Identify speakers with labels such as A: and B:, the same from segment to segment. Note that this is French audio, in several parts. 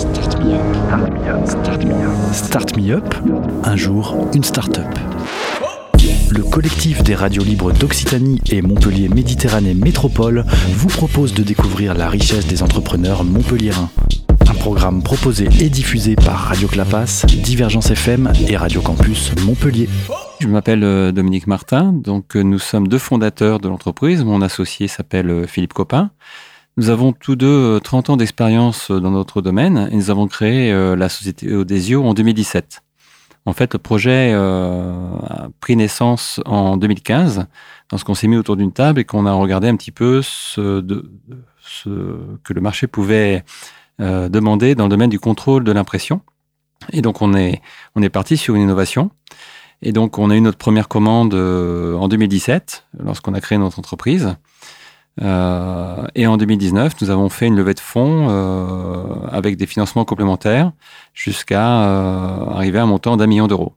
A: Start me up. Start me up. Start me up. Un jour, une start-up. Le collectif des radios libres d'Occitanie et Montpellier Méditerranée Métropole vous propose de découvrir la richesse des entrepreneurs montpelliérains. Un programme proposé et diffusé par Radio Clapas, Divergence FM et Radio Campus Montpellier.
B: Je m'appelle euh, Dominique Martin, donc euh, nous sommes deux fondateurs de l'entreprise. Mon associé s'appelle euh, Philippe Copin. Nous avons tous deux 30 ans d'expérience dans notre domaine et nous avons créé la société Odesio en 2017. En fait, le projet a pris naissance en 2015 lorsqu'on s'est mis autour d'une table et qu'on a regardé un petit peu ce, que le marché pouvait demander dans le domaine du contrôle de l'impression. Et donc, on est, on est parti sur une innovation et donc, on a eu notre première commande euh, en 2017, lorsqu'on a créé notre entreprise. Euh, et en 2019, nous avons fait une levée de fonds euh, avec des financements complémentaires jusqu'à arriver à un montant d'un million d'euros.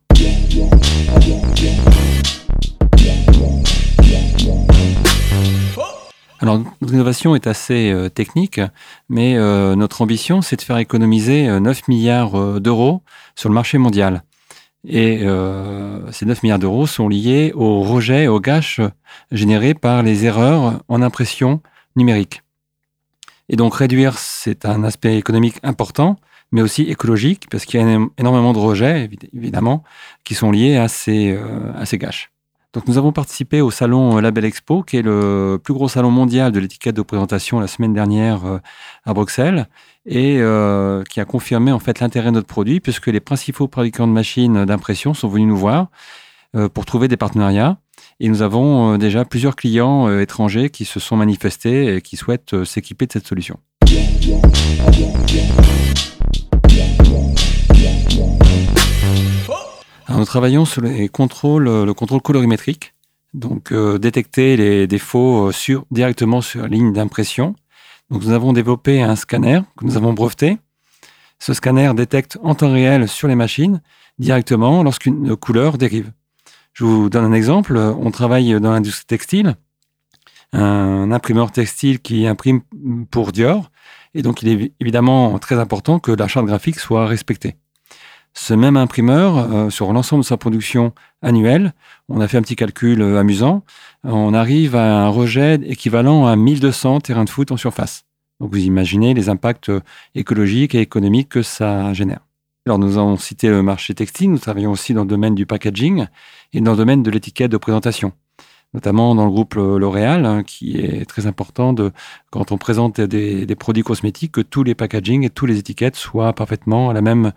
B: Alors, notre innovation est assez technique, mais notre ambition, c'est de faire économiser 9 milliards d'euros sur le marché mondial. Et euh, ces 9 milliards d'euros sont liés au rejet, au gâche générés par les erreurs en impression numérique. Et donc réduire, c'est un aspect économique important, mais aussi écologique, parce qu'il y a énormément de rejets, évidemment, qui sont liés à ces, euh, à ces gâches. Donc nous avons participé au salon Label Expo, qui est le plus gros salon mondial de l'étiquette de présentation la semaine dernière euh, à Bruxelles et euh, qui a confirmé en fait l'intérêt de notre produit puisque les principaux fabricants de machines d'impression sont venus nous voir euh, pour trouver des partenariats et nous avons déjà plusieurs clients étrangers qui se sont manifestés et qui souhaitent s'équiper de cette solution. Travaillons sur les contrôles, euh, le contrôle colorimétrique, donc euh, détecter les défauts euh, directement sur la ligne d'impression. Donc nous avons développé un scanner que nous avons breveté. Ce scanner détecte en temps réel sur les machines directement lorsqu'une couleur dérive. Je vous donne un exemple. On travaille dans l'industrie textile, un imprimeur textile qui imprime pour Dior, et donc il est évidemment très important que la charte graphique soit respectée ce même imprimeur, euh, sur l'ensemble de sa production annuelle, on a fait un petit calcul euh, amusant, on arrive à un rejet équivalent à 1200 terrains de foot en surface. Donc vous imaginez les impacts euh, écologiques et économiques que ça génère. Alors nous avons cité le marché textile, nous travaillons aussi dans le domaine du packaging et dans le domaine de l'étiquette de présentation notamment dans le groupe L'Oréal, hein, qui est très important de, quand on présente des, des, produits cosmétiques, que tous les packaging et toutes les étiquettes soient parfaitement à la même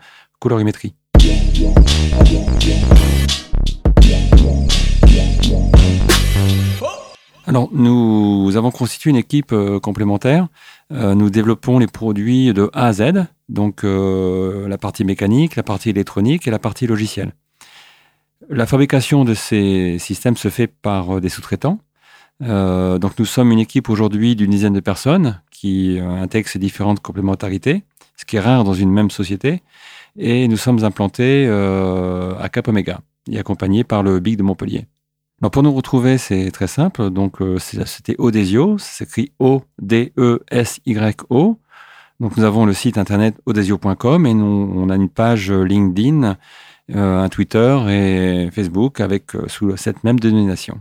B: Alors, nous avons constitué une équipe euh, complémentaire. Euh, nous développons les produits de A à Z, donc euh, la partie mécanique, la partie électronique et la partie logicielle. La fabrication de ces systèmes se fait par des sous-traitants. donc, nous sommes une équipe aujourd'hui d'une dizaine de personnes qui intègrent ces différentes complémentarités, ce qui est rare dans une même société. Et nous sommes implantés euh, à Cap Omega et accompagnés par le BIC de Montpellier. Alors pour nous retrouver, c'est très simple. Donc euh, c'était Odesio, ça s'écrit O-D-E-S-Y-O. Donc nous avons le site internet odesio.com et nous, on a une page LinkedIn, euh, un Twitter et Facebook avec sous cette même dénomination.